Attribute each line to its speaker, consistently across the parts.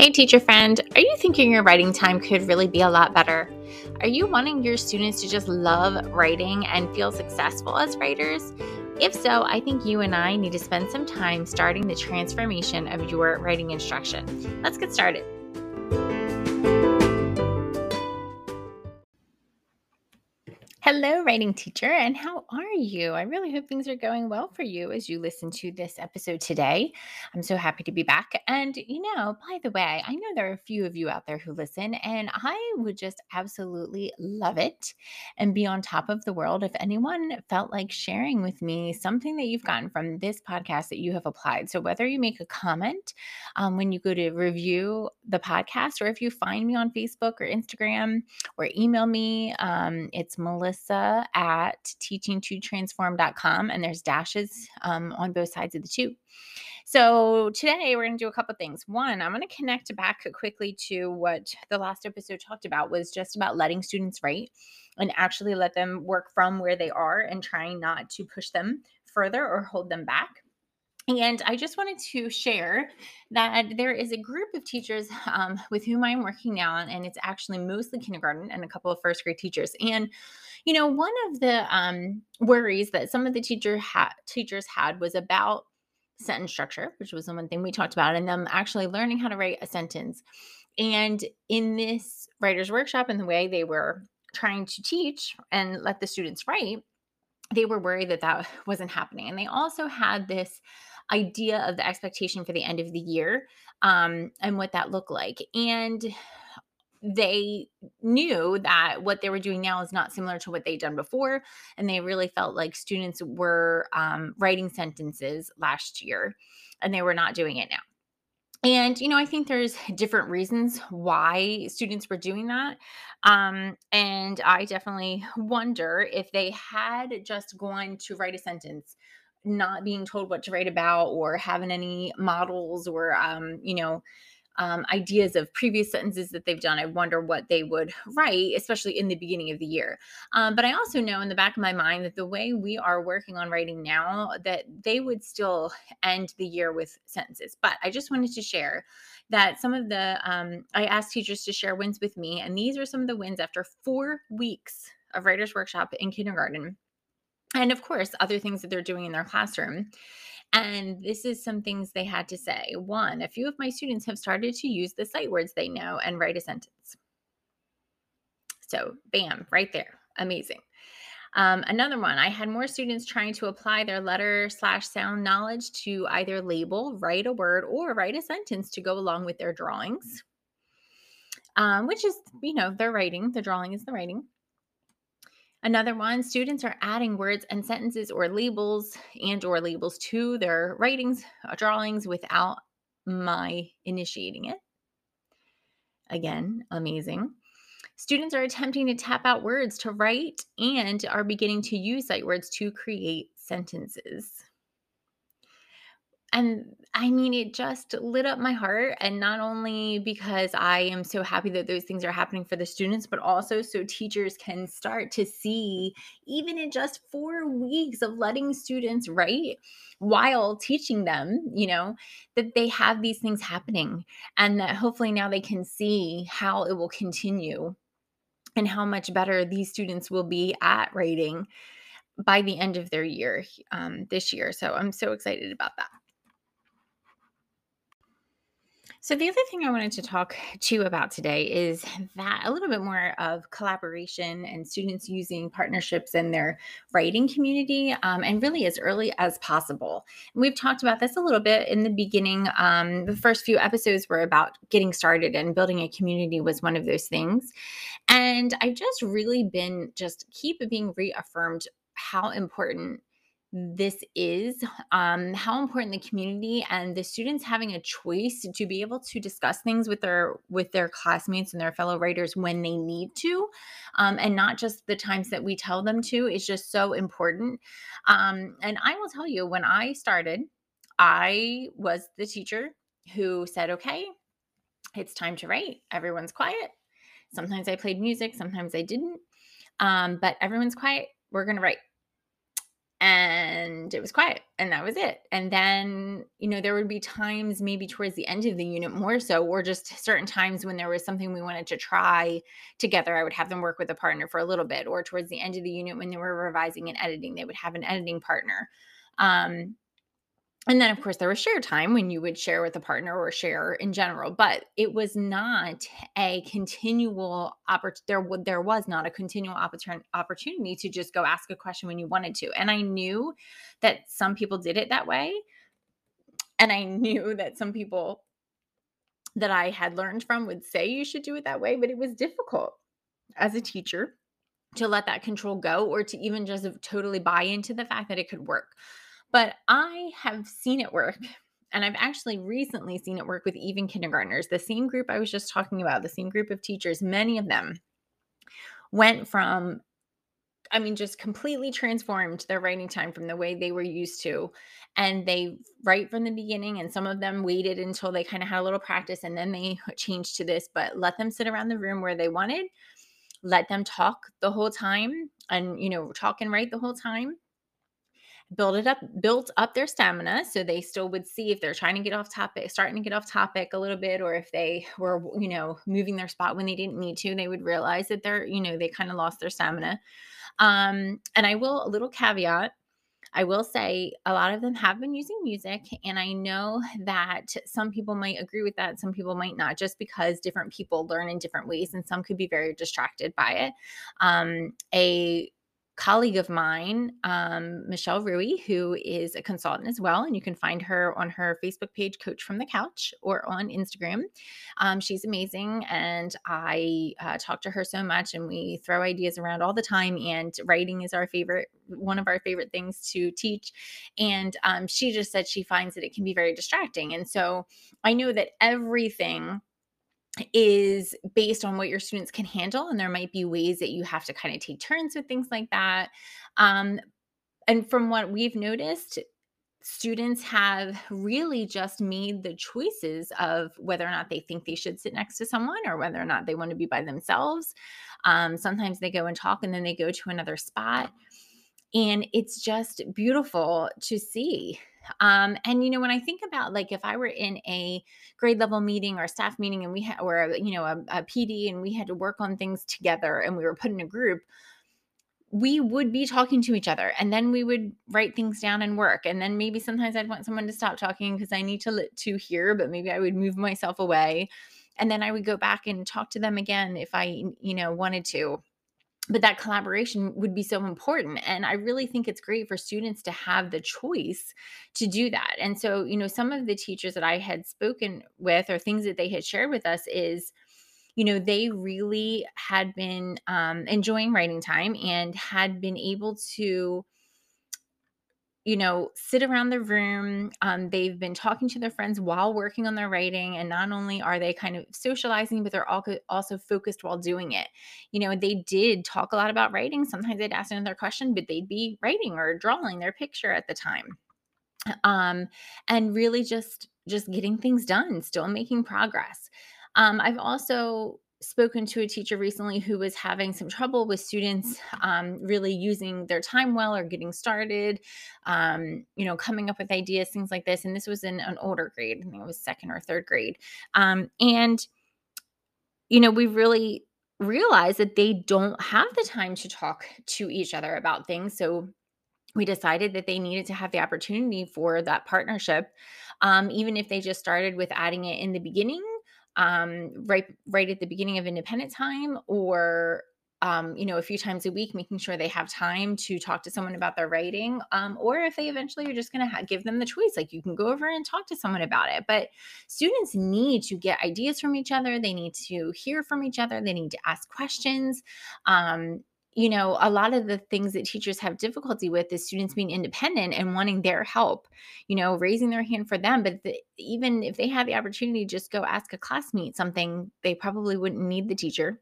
Speaker 1: Hey, teacher friend, are you thinking your writing time could really be a lot better? Are you wanting your students to just love writing and feel successful as writers? If so, I think you and I need to spend some time starting the transformation of your writing instruction. Let's get started. Hello, writing teacher, and how are you? I really hope things are going well for you as you listen to this episode today. I'm so happy to be back. And, you know, by the way, I know there are a few of you out there who listen, and I would just absolutely love it and be on top of the world if anyone felt like sharing with me something that you've gotten from this podcast that you have applied. So, whether you make a comment um, when you go to review the podcast, or if you find me on Facebook or Instagram or email me, um, it's Melissa At teaching2transform.com, and there's dashes um, on both sides of the two. So today we're going to do a couple things. One, I'm going to connect back quickly to what the last episode talked about was just about letting students write and actually let them work from where they are and trying not to push them further or hold them back. And I just wanted to share that there is a group of teachers um, with whom I'm working now, and it's actually mostly kindergarten and a couple of first grade teachers. And you know, one of the um, worries that some of the teacher ha- teachers had was about sentence structure, which was the one thing we talked about, and them actually learning how to write a sentence. And in this writer's workshop, and the way they were trying to teach and let the students write, they were worried that that wasn't happening. And they also had this idea of the expectation for the end of the year um, and what that looked like. And they knew that what they were doing now is not similar to what they'd done before. And they really felt like students were um, writing sentences last year and they were not doing it now. And, you know, I think there's different reasons why students were doing that. Um, and I definitely wonder if they had just gone to write a sentence not being told what to write about or having any models or um, you know um, ideas of previous sentences that they've done. I wonder what they would write, especially in the beginning of the year. Um, but I also know in the back of my mind that the way we are working on writing now, that they would still end the year with sentences. But I just wanted to share that some of the, um, I asked teachers to share wins with me, and these are some of the wins after four weeks of Writers Workshop in kindergarten. And of course, other things that they're doing in their classroom. And this is some things they had to say. One, a few of my students have started to use the sight words they know and write a sentence. So, bam, right there. Amazing. Um, another one, I had more students trying to apply their letter slash sound knowledge to either label, write a word, or write a sentence to go along with their drawings, um, which is, you know, their writing. The drawing is the writing. Another one, students are adding words and sentences or labels and or labels to their writings, uh, drawings without my initiating it. Again, amazing. Students are attempting to tap out words to write and are beginning to use sight words to create sentences and I mean, it just lit up my heart. And not only because I am so happy that those things are happening for the students, but also so teachers can start to see, even in just four weeks of letting students write while teaching them, you know, that they have these things happening and that hopefully now they can see how it will continue and how much better these students will be at writing by the end of their year um, this year. So I'm so excited about that. So, the other thing I wanted to talk to you about today is that a little bit more of collaboration and students using partnerships in their writing community um, and really as early as possible. And we've talked about this a little bit in the beginning. Um, the first few episodes were about getting started and building a community, was one of those things. And I've just really been just keep being reaffirmed how important this is um, how important the community and the students having a choice to be able to discuss things with their with their classmates and their fellow writers when they need to um, and not just the times that we tell them to is just so important. Um, and i will tell you when i started i was the teacher who said okay it's time to write. Everyone's quiet. Sometimes i played music sometimes i didn't. Um, but everyone's quiet. We're going to write and it was quiet and that was it. And then you know there would be times maybe towards the end of the unit more so or just certain times when there was something we wanted to try together i would have them work with a partner for a little bit or towards the end of the unit when they were revising and editing they would have an editing partner. Um, and then of course there was share time when you would share with a partner or share in general but it was not a continual opportunity there, there was not a continual opportun- opportunity to just go ask a question when you wanted to. And i knew that some people did it that way and i knew that some people that i had learned from would say you should do it that way but it was difficult as a teacher to let that control go or to even just totally buy into the fact that it could work but I have seen it work. And I've actually recently seen it work with even kindergartners. The same group I was just talking about, the same group of teachers, many of them went from I mean, just completely transformed their writing time from the way they were used to. And they write from the beginning, and some of them waited until they kind of had a little practice and then they changed to this, but let them sit around the room where they wanted, let them talk the whole time and, you know, talk and write the whole time build it up built up their stamina so they still would see if they're trying to get off topic starting to get off topic a little bit or if they were you know moving their spot when they didn't need to they would realize that they're you know they kind of lost their stamina um and i will a little caveat I will say a lot of them have been using music, and I know that some people might agree with that, some people might not, just because different people learn in different ways, and some could be very distracted by it. Um, a colleague of mine, um, Michelle Rui, who is a consultant as well. And you can find her on her Facebook page, Coach from the Couch, or on Instagram. Um, she's amazing. And I uh, talk to her so much, and we throw ideas around all the time. And writing is our favorite, one of our favorite things to teach. And um, she just said she finds that it can be very distracting. And so I know that everything is based on what your students can handle and there might be ways that you have to kind of take turns with things like that um, and from what we've noticed students have really just made the choices of whether or not they think they should sit next to someone or whether or not they want to be by themselves. Um, sometimes they go and talk and then they go to another spot and it's just beautiful to see um, and you know, when I think about like if I were in a grade level meeting or staff meeting and we had or you know a, a PD and we had to work on things together and we were put in a group, we would be talking to each other and then we would write things down and work. And then maybe sometimes i'd want someone to stop talking because i need to to hear but maybe i would move myself away. And then i would go back and talk to them again if i you know wanted to but that collaboration would be so important and i really think it's great for students to have the choice to do that and so you know some of the teachers that i had spoken with or things that they had shared with us is you know they really had been um, enjoying writing time and had been able to you know, sit around the room. Um, they've been talking to their friends while working on their writing. And not only are they kind of socializing, but they're also focused while doing it. You know, they did talk a lot about writing. Sometimes they'd ask another question, but they'd be writing or drawing their picture at the time. Um, and really just just getting things done, still making progress. Um, I've also spoken to a teacher recently who was having some trouble with students um, really using their time well or getting started um, you know coming up with ideas things like this and this was in an older grade i think it was second or third grade um, and you know we really realized that they don't have the time to talk to each other about things so we decided that they needed to have the opportunity for that partnership um, even if they just started with adding it in the beginning um, right right at the beginning of independent time or um, you know, a few times a week, making sure they have time to talk to someone about their writing. Um, or if they eventually are just going to ha- give them the choice, like you can go over and talk to someone about it. But students need to get ideas from each other. They need to hear from each other. They need to ask questions. Um, you know, a lot of the things that teachers have difficulty with is students being independent and wanting their help, you know, raising their hand for them. But the, even if they had the opportunity to just go ask a classmate something, they probably wouldn't need the teacher.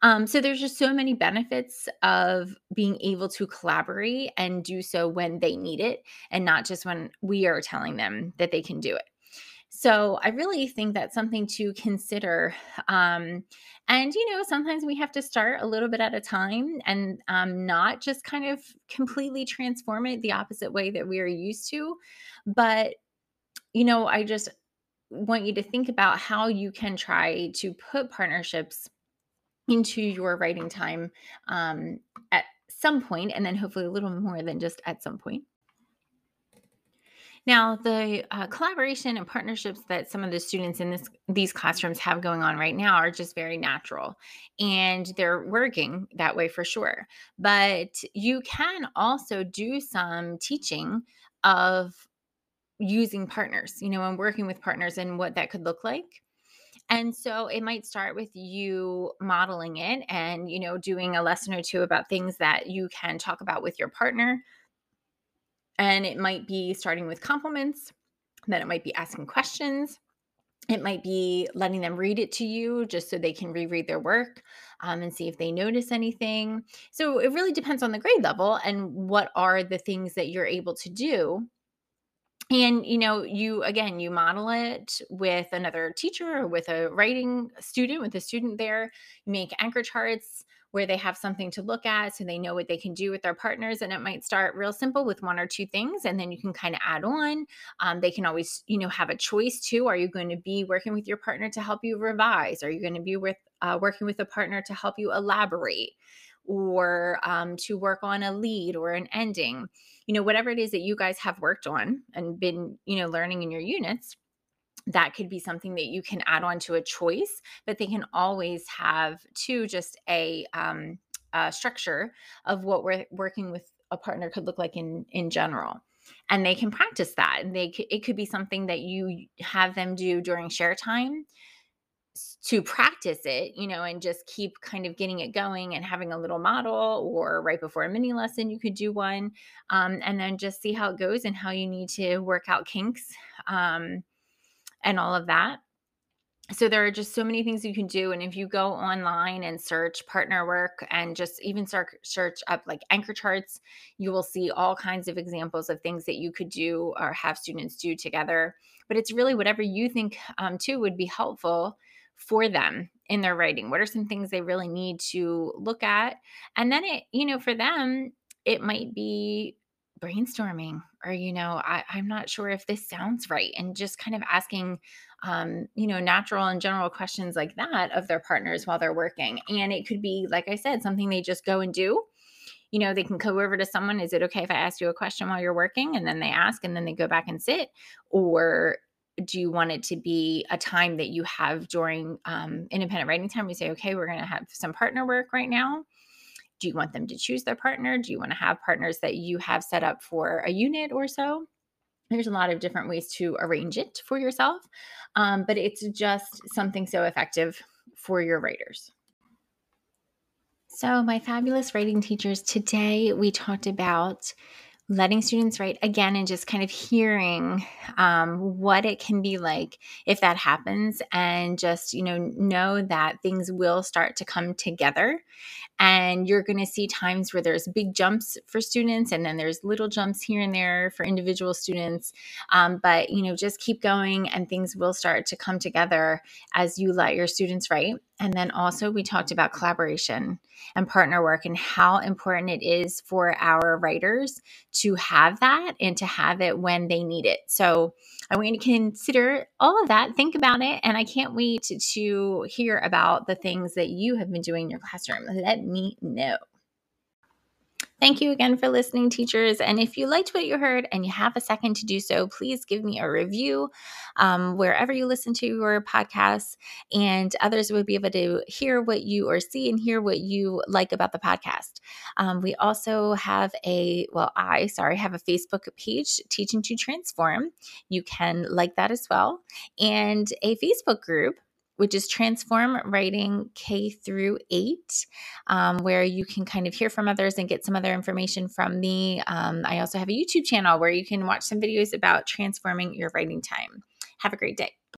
Speaker 1: Um, so there's just so many benefits of being able to collaborate and do so when they need it and not just when we are telling them that they can do it. So I really think that's something to consider. Um, and, you know, sometimes we have to start a little bit at a time and um, not just kind of completely transform it the opposite way that we are used to. But, you know, I just want you to think about how you can try to put partnerships into your writing time um, at some point, and then hopefully a little more than just at some point. Now, the uh, collaboration and partnerships that some of the students in this these classrooms have going on right now are just very natural, and they're working that way for sure. But you can also do some teaching of using partners, you know, and working with partners and what that could look like. And so it might start with you modeling it and, you know, doing a lesson or two about things that you can talk about with your partner and it might be starting with compliments, then it might be asking questions. It might be letting them read it to you just so they can reread their work um, and see if they notice anything. So it really depends on the grade level and what are the things that you're able to do and you know you again you model it with another teacher or with a writing student with a student there you make anchor charts where they have something to look at so they know what they can do with their partners and it might start real simple with one or two things and then you can kind of add on. Um, they can always you know have a choice too. Are you going to be working with your partner to help you revise? Are you going to be with uh, working with a partner to help you elaborate? Or um, to work on a lead or an ending? You know whatever it is that you guys have worked on and been you know learning in your units that could be something that you can add on to a choice but they can always have to just a, um, a structure of what we're working with a partner could look like in in general and they can practice that and they it could be something that you have them do during share time to practice it, you know, and just keep kind of getting it going and having a little model or right before a mini lesson, you could do one. Um, and then just see how it goes and how you need to work out kinks um, and all of that. So there are just so many things you can do. And if you go online and search partner work and just even start search up like anchor charts, you will see all kinds of examples of things that you could do or have students do together. But it's really whatever you think um, too would be helpful for them in their writing? What are some things they really need to look at? And then it, you know, for them, it might be brainstorming or, you know, I, I'm not sure if this sounds right. And just kind of asking, um, you know, natural and general questions like that of their partners while they're working. And it could be, like I said, something they just go and do you know, they can go over to someone. Is it okay if I ask you a question while you're working? And then they ask and then they go back and sit. Or do you want it to be a time that you have during um, independent writing time? We say, okay, we're going to have some partner work right now. Do you want them to choose their partner? Do you want to have partners that you have set up for a unit or so? There's a lot of different ways to arrange it for yourself, um, but it's just something so effective for your writers. So, my fabulous writing teachers, today we talked about letting students write again and just kind of hearing um, what it can be like if that happens and just you know know that things will start to come together. And you're going to see times where there's big jumps for students and then there's little jumps here and there for individual students. Um, but you know just keep going and things will start to come together as you let your students write and then also we talked about collaboration and partner work and how important it is for our writers to have that and to have it when they need it so I want you to consider all of that, think about it, and I can't wait to hear about the things that you have been doing in your classroom. Let me know. Thank you again for listening, teachers. And if you liked what you heard and you have a second to do so, please give me a review um, wherever you listen to your podcasts, and others would be able to hear what you or see and hear what you like about the podcast. Um, we also have a, well, I, sorry, have a Facebook page, Teaching to Transform. You can like that as well, and a Facebook group which is Transform Writing K through 8, um, where you can kind of hear from others and get some other information from me. Um, I also have a YouTube channel where you can watch some videos about transforming your writing time. Have a great day.